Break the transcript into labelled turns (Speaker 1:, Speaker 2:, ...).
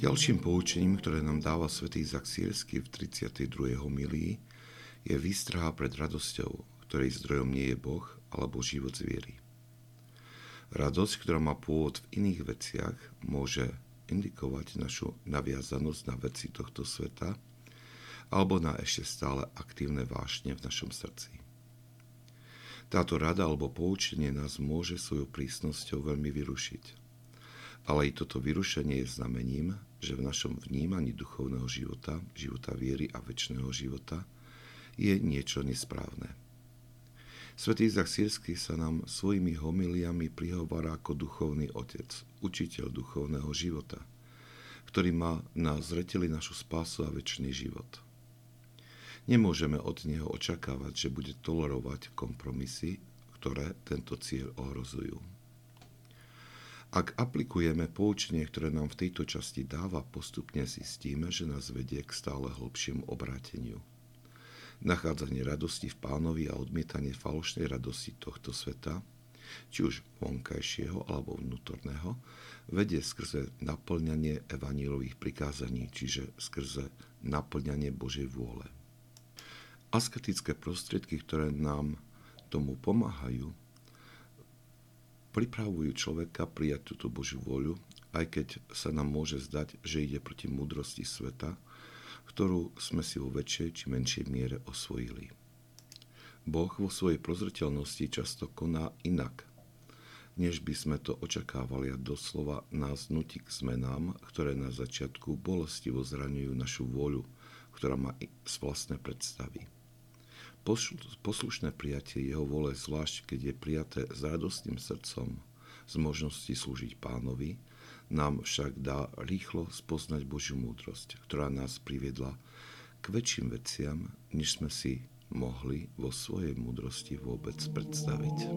Speaker 1: Ďalším poučením, ktoré nám dáva svätý Zaksírsky v 32. homilii, je výstraha pred radosťou, ktorej zdrojom nie je Boh alebo život zviery. Radosť, ktorá má pôvod v iných veciach, môže indikovať našu naviazanosť na veci tohto sveta alebo na ešte stále aktívne vášne v našom srdci. Táto rada alebo poučenie nás môže svojou prísnosťou veľmi vyrušiť. Ale i toto vyrušenie je znamením, že v našom vnímaní duchovného života, života viery a väčšného života je niečo nesprávne. Svetý Izak Sírsky sa nám svojimi homiliami prihovára ako duchovný otec, učiteľ duchovného života, ktorý má na zreteli našu spásu a väčší život. Nemôžeme od neho očakávať, že bude tolerovať kompromisy, ktoré tento cieľ ohrozujú. Ak aplikujeme poučenie, ktoré nám v tejto časti dáva, postupne zistíme, že nás vedie k stále hlbšiemu obráteniu. Nachádzanie radosti v pánovi a odmietanie falošnej radosti tohto sveta, či už vonkajšieho alebo vnútorného, vedie skrze naplňanie evanílových prikázaní, čiže skrze naplňanie Božej vôle. Asketické prostriedky, ktoré nám tomu pomáhajú, pripravujú človeka prijať túto Božiu voľu, aj keď sa nám môže zdať, že ide proti múdrosti sveta, ktorú sme si vo väčšej či menšej miere osvojili. Boh vo svojej prozreteľnosti často koná inak, než by sme to očakávali a doslova nás nutí k zmenám, ktoré na začiatku bolestivo zraňujú našu voľu, ktorá má z vlastné predstavy. Poslušné prijatie jeho vole, zvlášť keď je prijaté s radostným srdcom z možnosti slúžiť pánovi, nám však dá rýchlo spoznať Božiu múdrosť, ktorá nás priviedla k väčším veciam, než sme si mohli vo svojej múdrosti vôbec predstaviť.